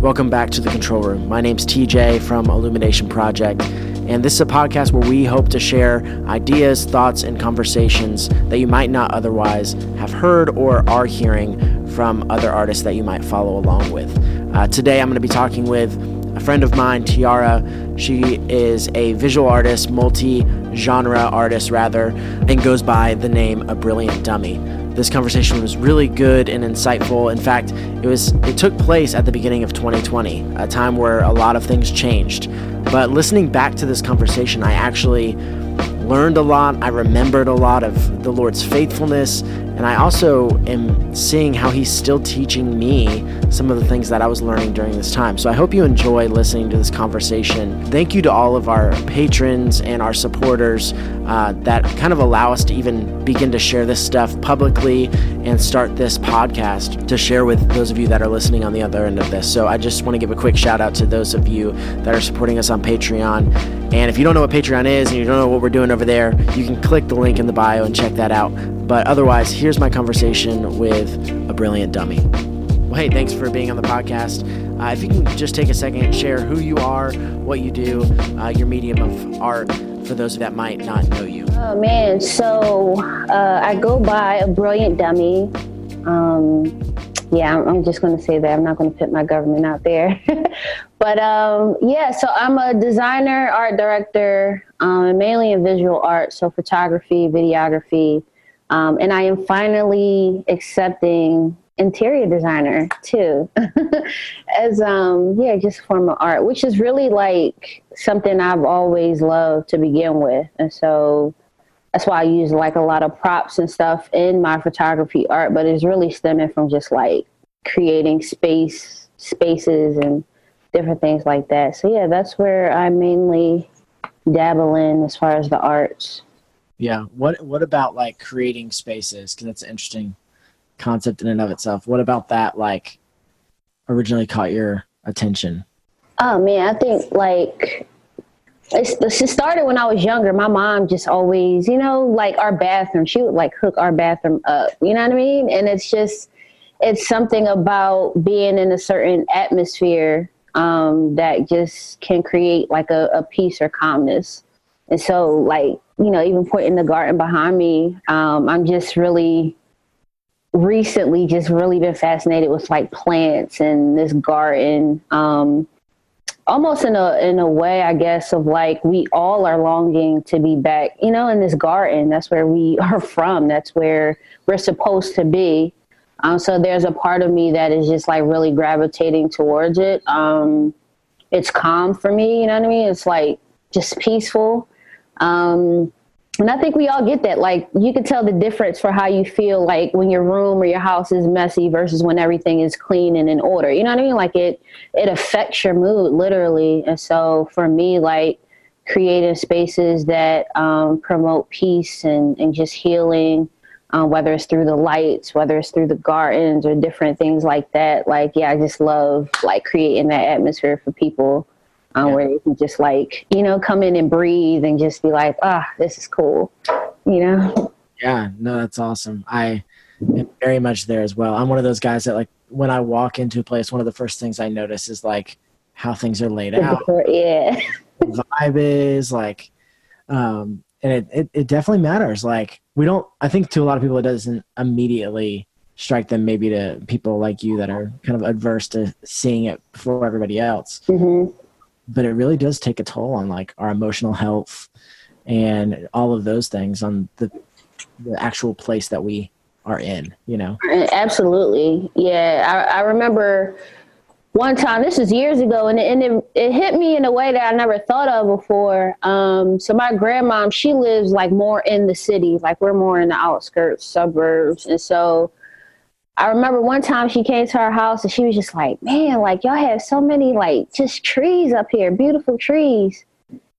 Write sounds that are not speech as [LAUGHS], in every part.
Welcome back to the control room. My name's TJ from Illumination Project, and this is a podcast where we hope to share ideas, thoughts, and conversations that you might not otherwise have heard or are hearing from other artists that you might follow along with. Uh, today, I'm going to be talking with a friend of mine, Tiara. She is a visual artist, multi genre artist, rather, and goes by the name A Brilliant Dummy. This conversation was really good and insightful. In fact, it was it took place at the beginning of 2020, a time where a lot of things changed. But listening back to this conversation, I actually learned a lot. I remembered a lot of the Lord's faithfulness, and I also am seeing how He's still teaching me some of the things that I was learning during this time. So I hope you enjoy listening to this conversation. Thank you to all of our patrons and our supporters uh, that kind of allow us to even begin to share this stuff publicly and start this podcast to share with those of you that are listening on the other end of this. So I just want to give a quick shout out to those of you that are supporting us on Patreon. And if you don't know what Patreon is and you don't know what we're doing over there, you can click the link in the bio and check that out. But otherwise, here's my conversation with a brilliant dummy. Well, hey, thanks for being on the podcast. Uh, if you can just take a second and share who you are, what you do, uh, your medium of art for those that might not know you. Oh man, so uh, I go by a brilliant dummy. Um, yeah, I'm, I'm just going to say that. I'm not going to put my government out there. [LAUGHS] but um, yeah, so I'm a designer, art director, um, mainly in visual art, so photography, videography. Um, and I am finally accepting interior designer too [LAUGHS] as um yeah just form of art which is really like something i've always loved to begin with and so that's why I use like a lot of props and stuff in my photography art, but it's really stemming from just like creating space, spaces and different things like that. So yeah, that's where I mainly dabble in as far as the arts. Yeah. What What about like creating spaces? Because that's an interesting concept in and of itself. What about that? Like, originally caught your attention? Oh man, I think like it's, it started when I was younger. My mom just always, you know, like our bathroom, she would like hook our bathroom up. You know what I mean? And it's just, it's something about being in a certain atmosphere um, that just can create like a, a, peace or calmness. And so, like, you know, even putting the garden behind me, um, I'm just really recently just really been fascinated with like plants and this garden. Um, almost in a in a way i guess of like we all are longing to be back you know in this garden. That's where we [LAUGHS] are from. That's where we're supposed to be. Um, so there's a part of me that is just like really gravitating towards it. Um, it's calm for me you know what i mean? It's like just peaceful um, and I think we all get that. Like you can tell the difference for how you feel like when your room or your house is messy versus when everything is clean and in order. You know what I mean? Like it it affects your mood literally. And so for me, like creating spaces that um, promote peace and, and just healing, um, whether it's through the lights, whether it's through the gardens or different things like that. Like, yeah, I just love like creating that atmosphere for people um, yeah. where they can just like you know come in and breathe and just be like ah this is cool you know? Yeah no that's awesome. I am very much there as well. I'm one of those guys that like when i walk into a place one of the first things i notice is like how things are laid [LAUGHS] out [LAUGHS] yeah. vibe is like um and it, it, it definitely matters. Like we don't i think to a lot of people it doesn't immediately strike them maybe to people like you that are kind of adverse to seeing it before everybody else. Mm-hmm but it really does take a toll on like our emotional health and all of those things on the the actual place that we are in you know? Absolutely. Yeah. I, I remember one time this was years ago and, it, and it, it hit me in a way that i never thought of before. Um, so my grandmom she lives like more in the city. Like we're more in the outskirts suburbs. And so I remember one time she came to our house and she was just like, man, like y'all have so many like just trees up here, beautiful trees.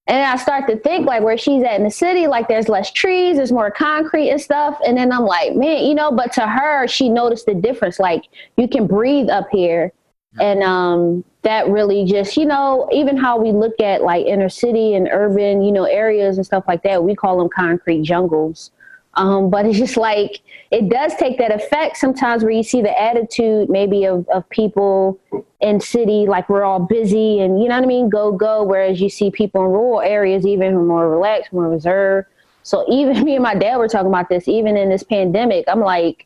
And I start to think like where she's at in the city, like there's less trees, there's more concrete and stuff. And then I'm like, man, you know, but to her, she noticed the difference. Like you can breathe up here. And um, that really just, you know, even how we look at like inner city and urban, you know, areas and stuff like that, we call them concrete jungles. Um, but it's just like it does take that effect sometimes where you see the attitude maybe of, of people in city like we're all busy and you know what I mean go go whereas you see people in rural areas even more relaxed more reserved. So even [LAUGHS] me and my dad were talking about this even in this pandemic I'm like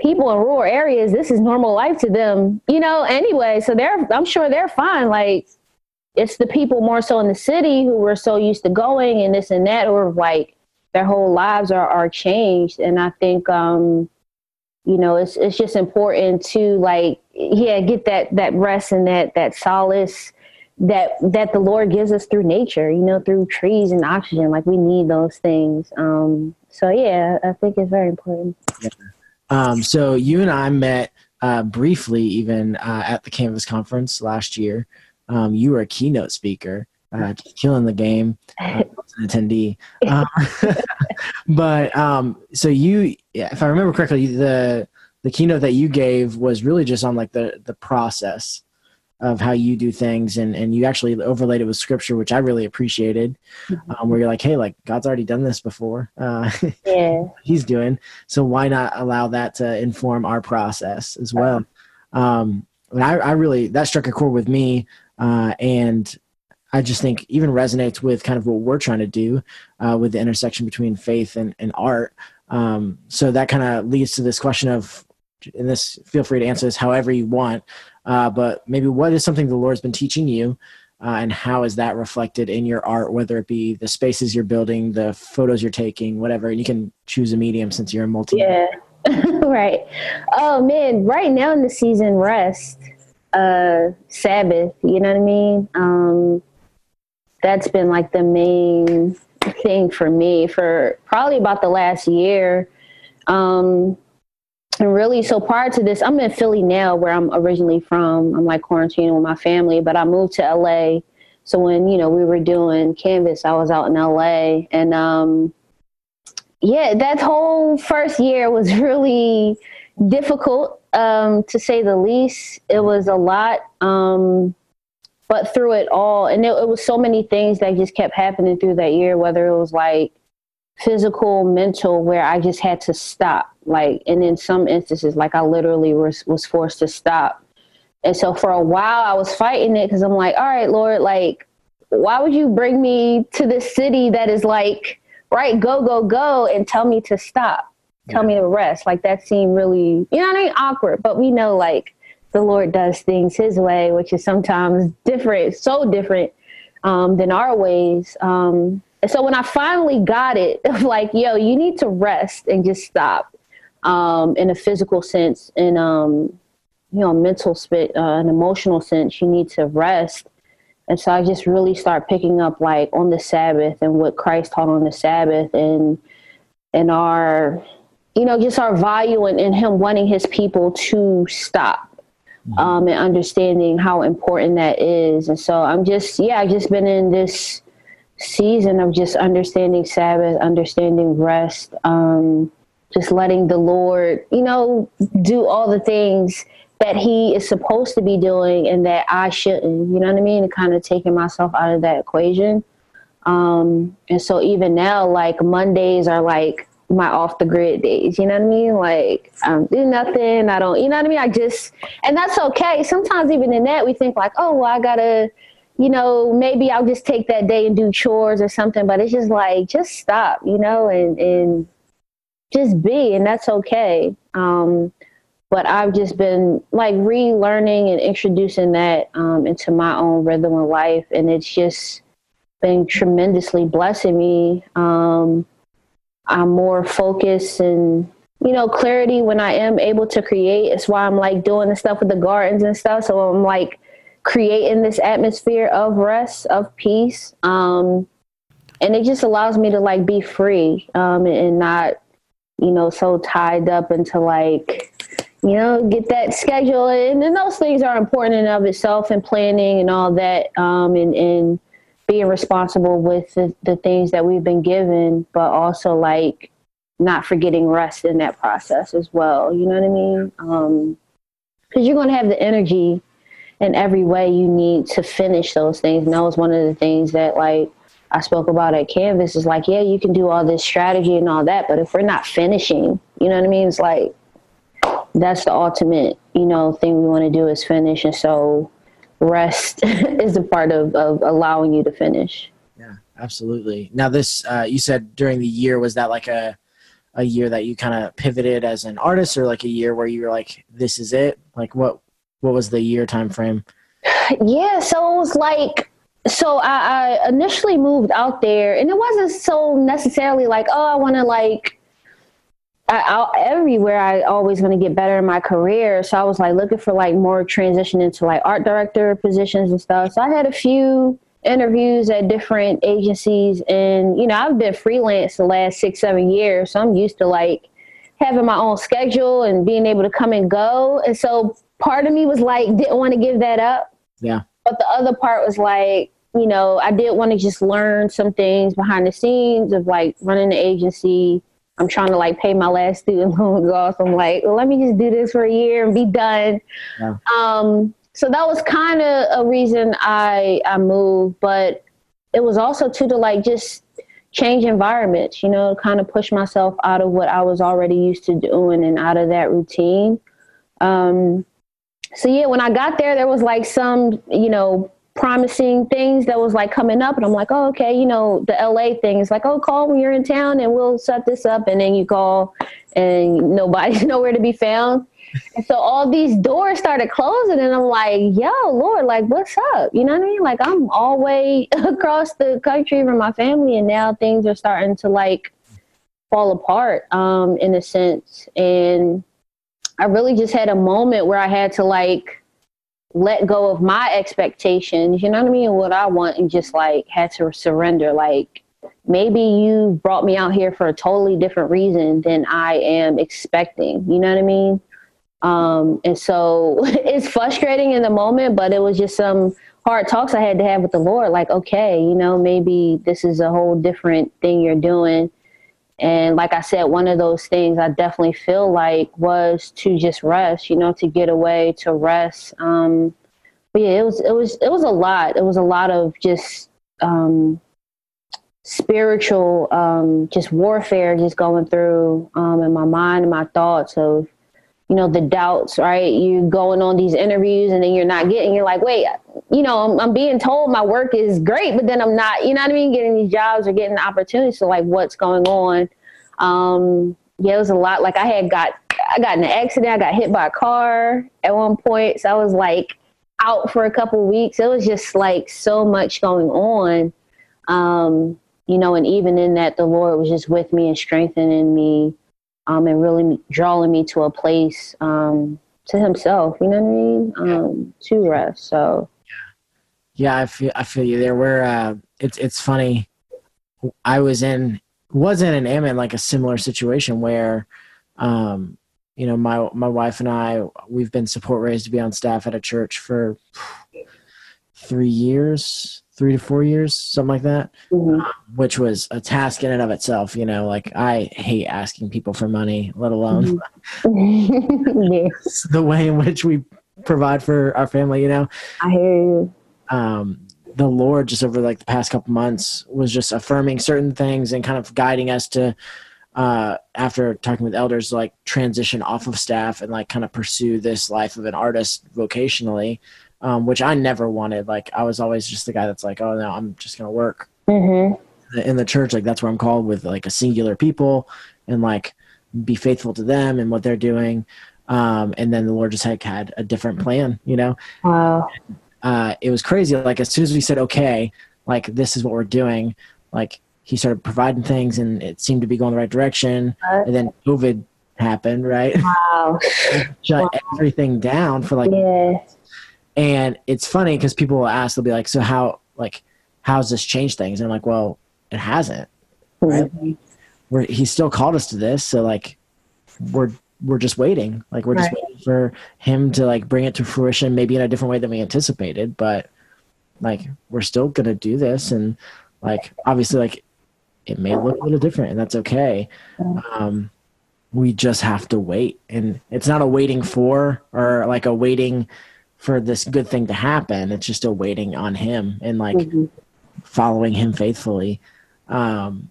people in rural areas this is normal life to them you know anyway. So they're I'm sure they're fine. Like it's the people more so in the city who were so used to going and this and that or like their whole lives are, are changed. And I think, um, you know, it's, it's just important to like, yeah, get that, that rest and that, that solace that, that the Lord gives us through nature, you know, through trees and oxygen. Like we need those things. Um, so yeah, I think it's very important. Yeah. Um, so you and I met, uh, briefly even, uh, at the Canvas conference last year. Um, you were a keynote speaker uh, killing the game. Uh, [LAUGHS] an attendee, um, [LAUGHS] but um, so you, if I remember correctly, the the keynote that you gave was really just on like the the process of how you do things, and and you actually overlaid it with scripture, which I really appreciated. Mm-hmm. Um, where you're like, hey, like God's already done this before. Uh, [LAUGHS] yeah, He's doing. So why not allow that to inform our process as well? Um, I, I really that struck a chord with me, uh, and I just think even resonates with kind of what we're trying to do uh, with the intersection between faith and, and art. Um, so that kind of leads to this question of, and this feel free to answer this however you want, uh, but maybe what is something the Lord's been teaching you, uh, and how is that reflected in your art, whether it be the spaces you're building, the photos you're taking, whatever. And you can choose a medium since you're a multi. Yeah, [LAUGHS] right. Oh man, right now in the season rest, uh, Sabbath. You know what I mean? Um, that's been like the main thing for me for probably about the last year. Um, and really, so prior to this, I'm in Philly now, where I'm originally from. I'm like quarantining with my family, but I moved to LA. So when you know we were doing Canvas, I was out in LA, and um, yeah, that whole first year was [LAUGHS] really difficult, um, to say the least. It was a lot. Um, but through it all, and it, it was so many things that just kept happening through that year, whether it was like physical, mental, where I just had to stop. Like, and in some instances, like I literally was, was forced to stop. And so for a while, I was fighting it because I'm like, all right, Lord, like, why would you bring me to this city that is like, right, go, go, go, and tell me to stop, tell yeah. me to rest? Like, that seemed really, you know I mean? Awkward. But we know, like, the Lord does things His way, which is sometimes different, so different um, than our ways. Um, and so when I finally got it, [LAUGHS] like, yo, you need to rest and just stop um, in a physical sense, in um, you know, mental spit, uh, an emotional sense. You need to rest. And so I just really start picking up like on the Sabbath and what Christ taught on the Sabbath and and our you know just our value in, in him wanting his people to stop. Um, and understanding how important that is. And so I'm just, yeah, I've just been in this season of just understanding Sabbath, understanding rest, um, just letting the Lord, you know, do all the things that He is supposed to be doing and that I shouldn't, you know what I mean? Kind of taking myself out of that equation. Um, and so even now, like Mondays are like my off the grid days. You know what I mean? Like I don't do nothing. I don't. You know what I mean? I just and that's okay. Sometimes even in that we think like, oh, well, I gotta. You know, maybe I'll just take that day and do chores or something. But it's just like, just stop. You know, and and just be, and that's okay. Um, but I've just been like relearning and introducing that um, into my own rhythm of life, and it's just been tremendously blessing me. Um, I'm more focused and you know clarity when I am able to create. It's why I'm like doing the stuff with the gardens and stuff. So I'm like creating this atmosphere of rest, of peace, um, and it just allows me to like be free um, and not you know so tied up into like you know get that schedule and, and those things are important in of itself and planning and all that um, and and being responsible with the, the things that we've been given, but also like not forgetting rest in that process as well. You know what I mean? Um, because you're going to have the energy in every way you need to finish those things. And that was one of the things that like I spoke about at Canvas is like, yeah, you can do all this strategy and all that, but if we're not finishing, you know what I mean? It's like that's the ultimate, you know, thing we want to do is finish. And so rest [LAUGHS] is a part of, of allowing you to finish. Yeah, absolutely. Now this, uh, you said during the year, was that like a, a year that you kind of pivoted as an artist or like a year where you were like, this is it? Like what, what was the year time frame? Yeah. So it was like, so I, I initially moved out there and it wasn't so necessarily like, oh, I want to like, I, I, everywhere I always want to get better in my career. So I was like looking for like more transition into like art director positions and stuff. So I had a few interviews at different agencies. And you know I've been freelance the last six seven years. So I'm used to like having my own schedule and being able to come and go. And so part of me was like didn't want to give that up. Yeah. But the other part was like you know I did want to just learn some things behind the scenes of like running the agency I'm trying to like pay my last student [LAUGHS] loans off. I'm like, well, let me just do this for a year and be done. Yeah. Um, so that was kind of a reason I I moved, but it was also too to like just change environments, you know, kind of push myself out of what I was already used to doing and out of that routine. Um, so yeah, when I got there, there was like some, you know, promising things that was like coming up and I'm like, oh, okay, you know, the LA thing is like, oh, call when you're in town and we'll set this up. And then you call and nobody's [LAUGHS] nowhere to be found. And so all these doors started closing and I'm like, yo, Lord, like, what's up? You know what I mean? Like, I'm all way [LAUGHS] across the country from my family and now things are starting to like fall apart um, in a sense. And I really just had a moment where I had to like, let go of my expectations, you know what I mean, what I want, and just like had to surrender. Like maybe you brought me out here for a totally different reason than I am expecting. You know what I mean? Um, and so [LAUGHS] it's frustrating in the moment, but it was just some hard talks I had to have with the Lord. Like, okay, you know, maybe this is a whole different thing you're doing. And like I said, one of those things I definitely feel like was to just rest, you know, to get away, to rest. Um, but yeah, it was it was it was a lot. It was a lot of just um, spiritual, um, just warfare, just going through um, in my mind and my thoughts of you know the doubts right you going on these interviews and then you're not getting you're like wait you know I'm, I'm, being told my work is great but then i'm not you know what i mean getting these jobs or getting the opportunities so like what's going on um yeah it was a lot like i had got i got in an accident i got hit by a car at one point so i was like out for a couple weeks it was just like so much going on um you know and even in that the lord was just with me and strengthening me um, and really drawing me to a place um, to himself. You know what I mean? Um, to rest. So. Yeah, I feel I feel you there. Where uh, it's it's funny. I was in wasn't and am in like a similar situation where, um, you know, my my wife and I we've been support raised to be on staff at a church for three years, three to four years, something like that, mm-hmm. which was a task in and of itself. You know, like I hate asking people for money, let alone mm-hmm. [LAUGHS] [LAUGHS] the way in which we provide for our family. You know, I hear you. Um, the Lord just over like the past couple months was just affirming certain things and kind of guiding us to. Uh, after talking with elders, like transition off of staff and like kind of pursue this life of an artist vocationally, um, which I never wanted. Like I was always just the guy that's like, oh no, I'm just gonna work mm-hmm. in the church. Like that's where I'm called with like a singular people and like be faithful to them and what they're doing. Um, and then the Lord just like had a different plan, you know. Wow. Uh, it was crazy. Like as soon as we said okay, like this is what we're doing, like he started providing things and it seemed to be going the right direction. And then COVID happened, right? [LAUGHS] Wow. Shut wow. everything down for like yeah. And it's funny because people will ask, they'll be like, "So how like how's this changed things?" And I'm like, "Well, it hasn't. Right? Mm-hmm. We're, he still called us to this, so like we're we're just waiting. Like we're right. just waiting for him to like bring it to fruition, maybe in a different way than we anticipated, but like we're still gonna do this, and like obviously like it may look a little different, and that's okay. Um, we just have to wait, and it's not a waiting for or like a waiting for this good thing to happen. It's just a waiting on him and like mm-hmm. following him faithfully. Um,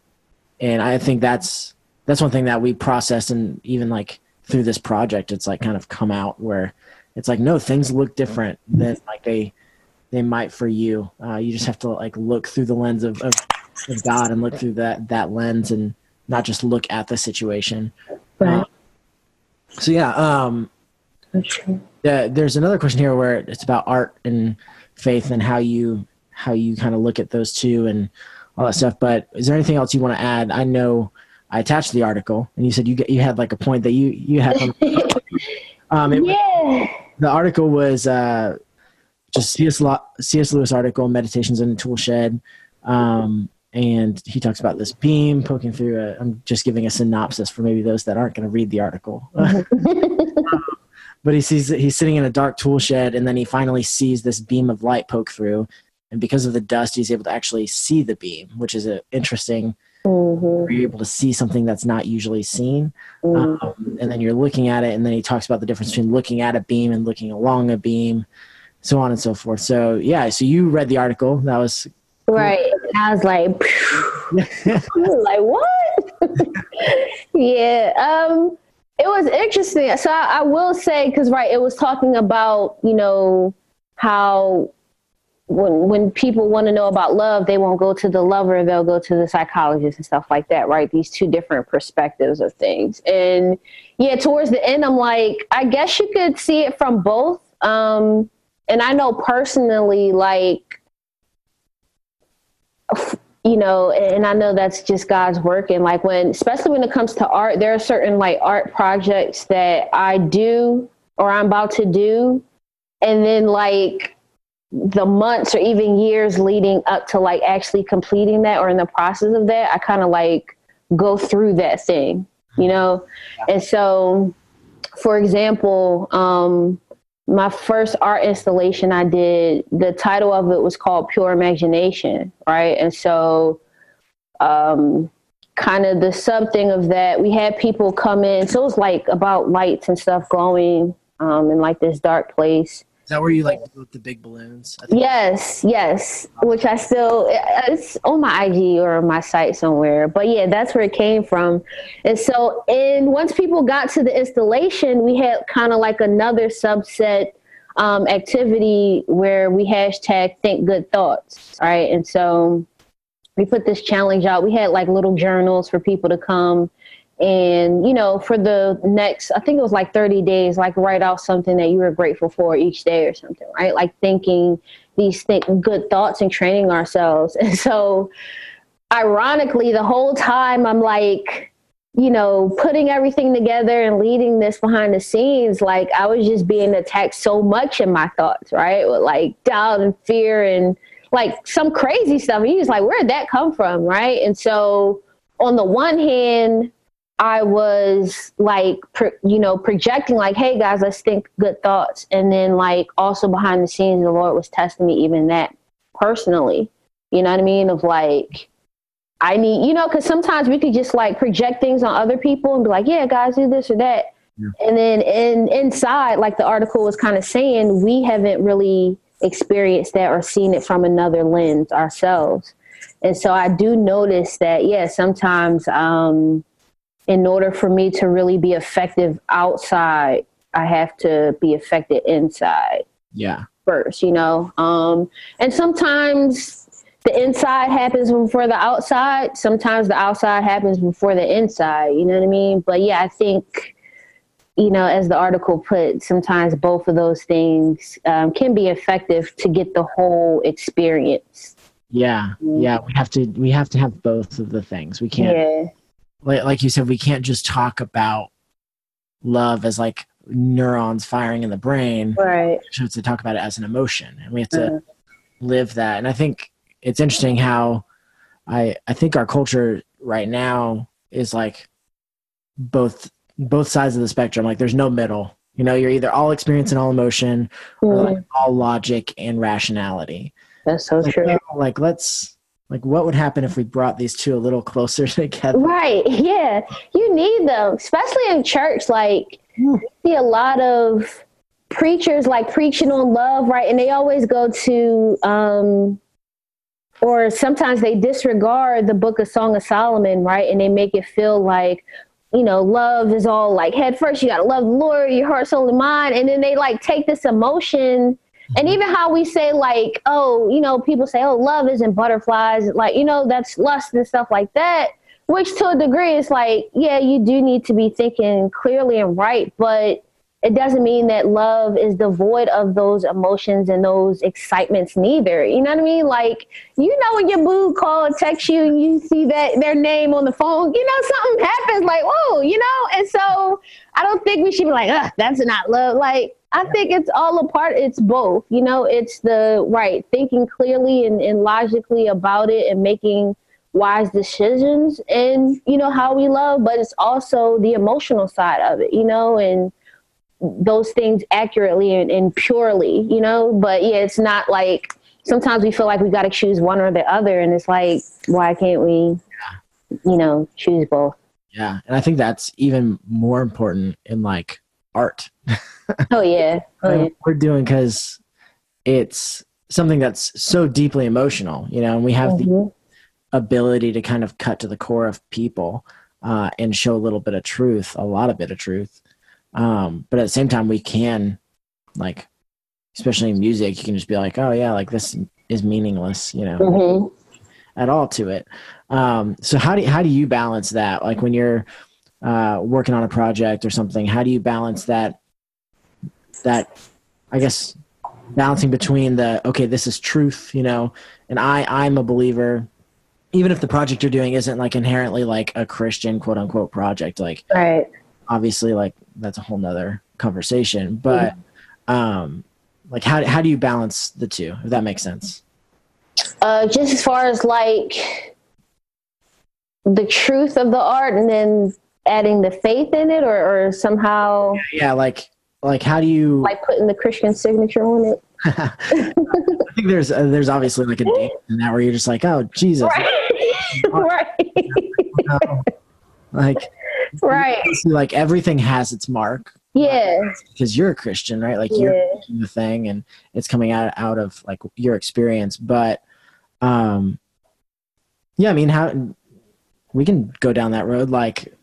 and I think that's that's one thing that we processed and even like through this project it's like kind of come out where it's like no things look different than like they they might for you. Uh, you just have to like look through the lens of, of, of, god and look through that that lens and not just look at the situation. Right. Uh, so yeah um uh, there's another question here where it's about art and faith and how you how you kind of look at those two and all that stuff but is there anything else you want to add? I know I attached the article, and you said you you had like a point that you you had. [LAUGHS] um, it, yeah. The article was uh, just C.S. C.S. Lewis article, Meditations in the Tool Shed, um, and he talks about this beam poking through. i am just giving a synopsis for maybe those that aren't going to read the article. [LAUGHS] but he sees that he's sitting in a dark tool shed, and then he finally sees this beam of light poke through, and because of the dust, he's able to actually see the beam, which is an interesting Mm-hmm. You're able to see something that's not usually seen. Mm-hmm. Um, and then you're looking at it, and then he talks about the difference between looking at a beam and looking along a beam, so on and so forth. So, yeah, so you read the article. That was cool. right. I was like, [LAUGHS] [LAUGHS] like what? [LAUGHS] yeah. Um, it was interesting. So I, I will say, because right, it was talking about you know how when when people want to know about love, they won't go to the lover, they'll go to the psychologist and stuff like that, right? These two different perspectives of things. And yeah, towards the end, I'm like, I guess you could see it from both. Um, and I know personally, like, you know, and I know that's just God's work. And like when, especially when it comes to art, there are certain like art projects that I do or I'm about to do. And then like the months or even years leading up to like actually completing that or in the process of that, I kind of like go through that thing, you know? And so, for example, um, my first art installation I did, the title of it was called Pure Imagination, right? And so, um, kind of the sub thing of that, we had people come in. So it was like about lights and stuff glowing um, in like this dark place is that where you like the big balloons? Yes, yes. Which I still it's on my IG or my site somewhere. But yeah, that's where it came from. And so, and once people got to the installation, we had kind of like another subset um, activity where we hashtag think good thoughts, right? And so we put this challenge out. We had like little journals for people to come and you know for the next i think it was like 30 days like write out something that you were grateful for each day or something right? Like thinking these think good thoughts and training ourselves. [LAUGHS] And so ironically the whole time i'm like you know putting everything together and leading this behind the scenes like i was just being attacked so much in my thoughts right? With like doubt and fear and like some crazy stuff. And you just like where'd that come from right? And so on the one hand I was like, pro, you know, projecting like, hey guys, let's think good thoughts. And then like also behind the scenes, the Lord was testing me even that personally. You know what I mean? Of like, I need, you know, because sometimes we could just like project things on other people and be like, yeah, guys, do this or that. Yeah. And then in inside, like the article was kind of saying, we haven't really experienced that or seen it from another lens ourselves. And so I do notice that, yeah, sometimes um, in order for me to really be effective outside, I have to be effective inside. Yeah. First, you know. Um, and sometimes the inside happens before the outside. Sometimes the outside happens before the inside. You know what I mean? But yeah, I think, you know, as the article put, sometimes both of those things um, can be effective to get the whole experience. Yeah, yeah, we have to we have to have both of the things. We can't. Yeah like, you said, we can't just talk about love as like neurons firing in the brain. Right. We have to talk about it as an emotion, and we have to mm. live that. And I think it's interesting how I I think our culture right now is like both both sides of the spectrum. Like there's no middle. You know, you're either all experience and all emotion, mm. or like all logic and rationality. That's so like, true. Like let's like what would happen if we brought these two a little closer [LAUGHS] together right yeah you need them especially in church like you see a lot of preachers like preaching on love right and they always go to um or sometimes they disregard the book of Song of Solomon, right? And they make it feel like, you know, love is all like head first. You got to love the Lord, your heart, soul, and mind. And then they like take this emotion. And even how we say, like, oh, you know, people say, oh, love isn't butterflies. Like, you know, that's lust and stuff like that. Which to a degree is like, yeah, you do need to be thinking clearly and right. But it doesn't mean that love is devoid of those emotions and those excitements neither. You know what I mean? Like, you know, when your boo call text you and you see that their name on the phone, you know, something happens like, whoa, you know? And so I don't think we should be like, that's not love. Like, I think it's all a part, it's both. You know, it's the right thinking clearly and, and logically about it and making wise decisions and, you know, how we love, but it's also the emotional side of it, you know, and those things accurately and, and purely, you know. But yeah, it's not like sometimes we feel like we got to choose one or the other, and it's like, why can't we, you know, choose both? Yeah, and I think that's even more important in like art. [LAUGHS] oh yeah, oh, yeah. we're doing because it's something that's so deeply emotional, you know, and we have mm-hmm. the ability to kind of cut to the core of people uh, and show a little bit of truth, a lot of bit of truth. Um, but at the same time, we can, like, especially in music, you can just be like, oh, yeah, like this is meaningless, you know, mm-hmm. at all to it. Um, so how do you, how do you balance that? Like when you're uh, working on a project or something, how do you balance that? That I guess balancing between the okay, this is truth, you know, and I I'm a believer. Even if the project you're doing isn't like inherently like a Christian quote unquote project, like right obviously like that's a whole nother conversation but um like how, how do you balance the two if that makes sense uh just as far as like the truth of the art and then adding the faith in it or, or somehow yeah, yeah like like how do you like putting the christian signature on it. [LAUGHS] I think there's uh, there's obviously like a date in that where you're just like, oh Jesus, right, [LAUGHS] right. [LAUGHS] like right. like everything has its mark. Yeah. Because you're a christian right? Like yeah. you're the thing and it's coming out out of like your experience. But um yeah i mean how we can go down that road. Like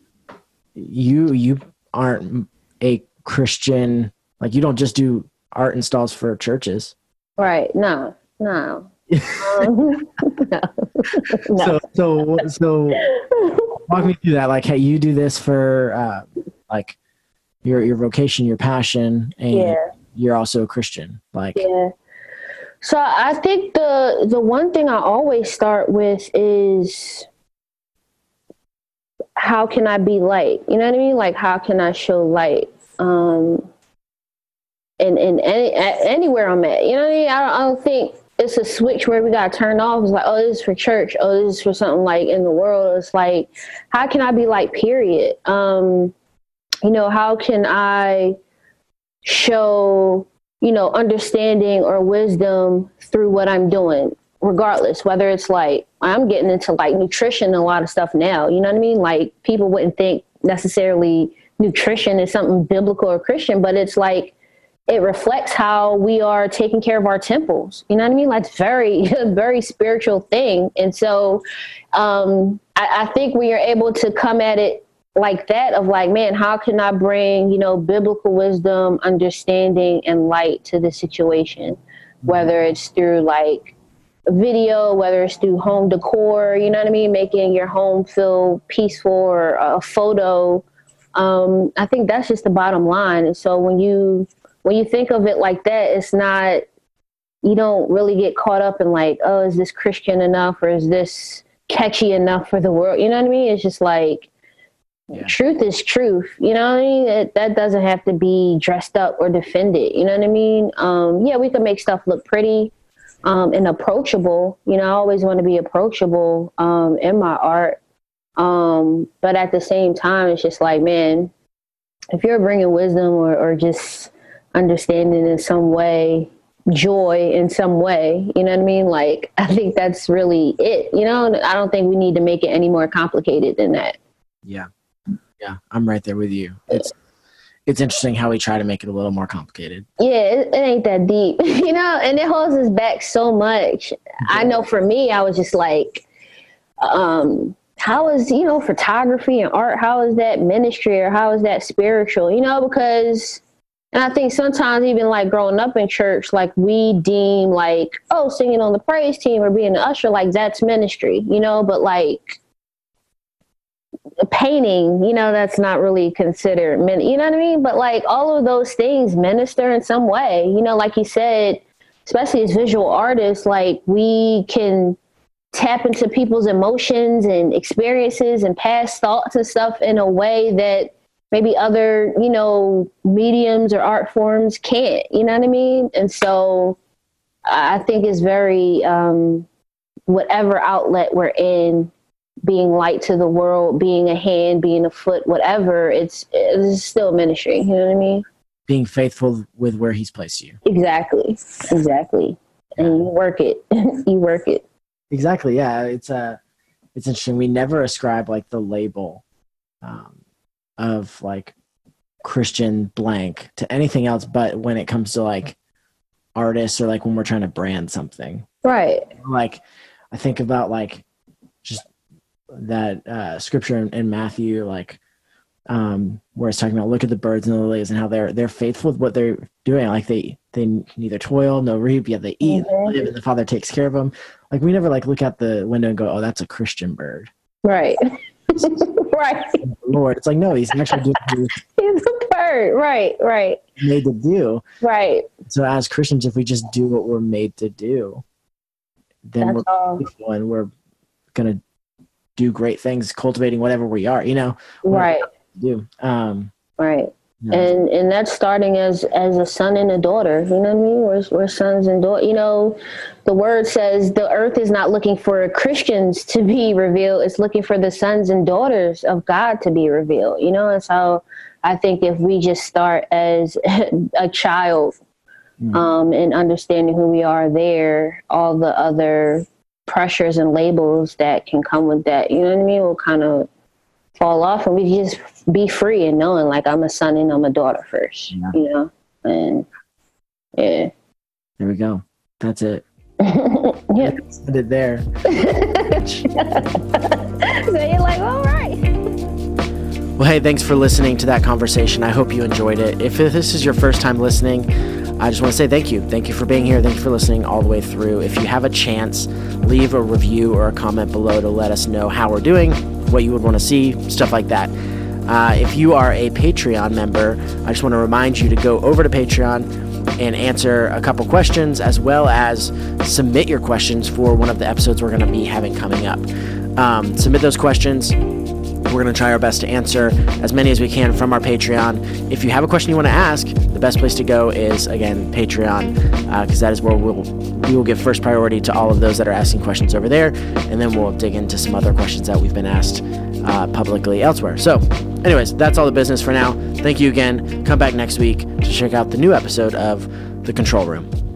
you you aren't a christian like you don't just do art installs for churches right no no um, [LAUGHS] no. no. [LAUGHS] so so so walk me through that. Like, hey, you do this for uh, like your your vocation, your passion, and yeah. you're also a Christian. Like, yeah. So I think the the one thing I always start with is how can I be light? You know what I mean? Like, how can I show light? Um, in in any anywhere I'm at. You know what I mean? I don't, I don't think it's a switch where we got turned off. It's like, oh, this is for church. Oh, this is for something like in the world. It's like, how can I be like, period? Um, you know, how can I show, you know, understanding or wisdom through what I'm doing, regardless, whether it's like, I'm getting into like nutrition and a lot of stuff now. You know what I mean? Like, people wouldn't think necessarily nutrition is something biblical or Christian, but it's like, it reflects how we are taking care of our temples. You know what I mean? Like very, [LAUGHS] very spiritual thing. And so um, I, I think we are able to come at it like that of like, man, how can I bring, you know, biblical wisdom, understanding, and light to the situation? Whether it's through like video, whether it's through home decor, you know what I mean? Making your home feel peaceful or a photo. Um, I think that's just the bottom line. And so when you when you think of it like that, it's not, you don't really get caught up in like, oh, is this Christian enough or is this catchy enough for the world? You know what I mean? It's just like, yeah. truth is truth. You know what I mean? It, that doesn't have to be dressed up or defended. You know what I mean? Um, yeah, we can make stuff look pretty um, and approachable. You know, I always want to be approachable um, in my art. Um, but at the same time, it's just like, man, if you're bringing wisdom or, or just understanding in some way, joy in some way. You know what I mean? Like, [LAUGHS] I think that's really it. You know, I don't think we need to make it any more complicated than that. Yeah. Yeah. I'm right there with you. It's, it's interesting how we try to make it a little more complicated. Yeah, it, it ain't that deep, [LAUGHS] you know, and it holds us back so much. I know for me, I was just like, um, how is you know photography and art? How is that ministry or how is that spiritual? You know, because and I think sometimes even like growing up in church, like we deem like, oh, singing on the praise team or being an usher, like that's ministry, you know, but like painting, you know, that's not really considered, min you know what I mean? But like all of those things minister in some way, you know, like you said, especially as visual artists, like we can tap into people's emotions and experiences and past thoughts and stuff in a way that maybe other, you know, mediums or art forms can't, you know what I mean? And so I think it's very, um, whatever outlet we're in, being light to the world, being a hand, being a foot, whatever, it's, it's still ministry. You know what I mean? Being faithful with where he's placed you. Exactly. Exactly. And you work it. [LAUGHS] you work it. Exactly. Yeah. It's a, uh, it's interesting. We never ascribe like the label, um, of like Christian blank to anything else but when it comes to like artists or like when we're trying to brand something. Right. Like I think about like just that uh, scripture in, in Matthew, like um, where it's talking about look at the birds and the lilies and how they're they're faithful with what they're doing. Like they they neither toil nor reap, yet they eat, mm-hmm. live, and the Father takes care of them. Like we never like look out the window and go, oh, that's a Christian bird. Right. [LAUGHS] right. Lord, it's like no, he's actually doing. [LAUGHS] he's a bird. Right. Right. Made to do. Right. So as Christians, if we just do what we're made to do, then That's we're and we're gonna do great things, cultivating whatever we are. You know, right? Do um, right. And and that's starting as as a son and a daughter. You know what I mean? We're we're sons and daughters. You know, the word says the earth is not looking for Christians to be revealed; it's looking for the sons and daughters of God to be revealed. You know, and so I think if we just start as [LAUGHS] a child mm. um, and understanding who we are there, all the other pressures and labels that can come with that, you know what I mean, will kind of fall off and we just be free and knowing like I'm a son and I'm a daughter first, yeah. you know? And yeah. There we go. That's it. [LAUGHS] yeah. Put it there. [LAUGHS] so you're like, all right. Well, hey, thanks for listening to that conversation. I hope you enjoyed it. If this is your first time listening, I just want to say thank you. Thank you for being here. Thank you for listening all the way through. If you have a chance, leave a review or a comment below to let us know how we're doing, what you would want to see, stuff like that. Uh, if you are a Patreon member, I just want to remind you to go over to Patreon and answer a couple questions as well as submit your questions for one of the episodes we're going to be having coming up. Um, submit those questions. We're going to try our best to answer as many as we can from our Patreon. If you have a question you want to ask, the best place to go is, again, Patreon, because uh, that is where we'll, we will give first priority to all of those that are asking questions over there, and then we'll dig into some other questions that we've been asked uh, publicly elsewhere. So, anyways, that's all the business for now. Thank you again. Come back next week to check out the new episode of The Control Room.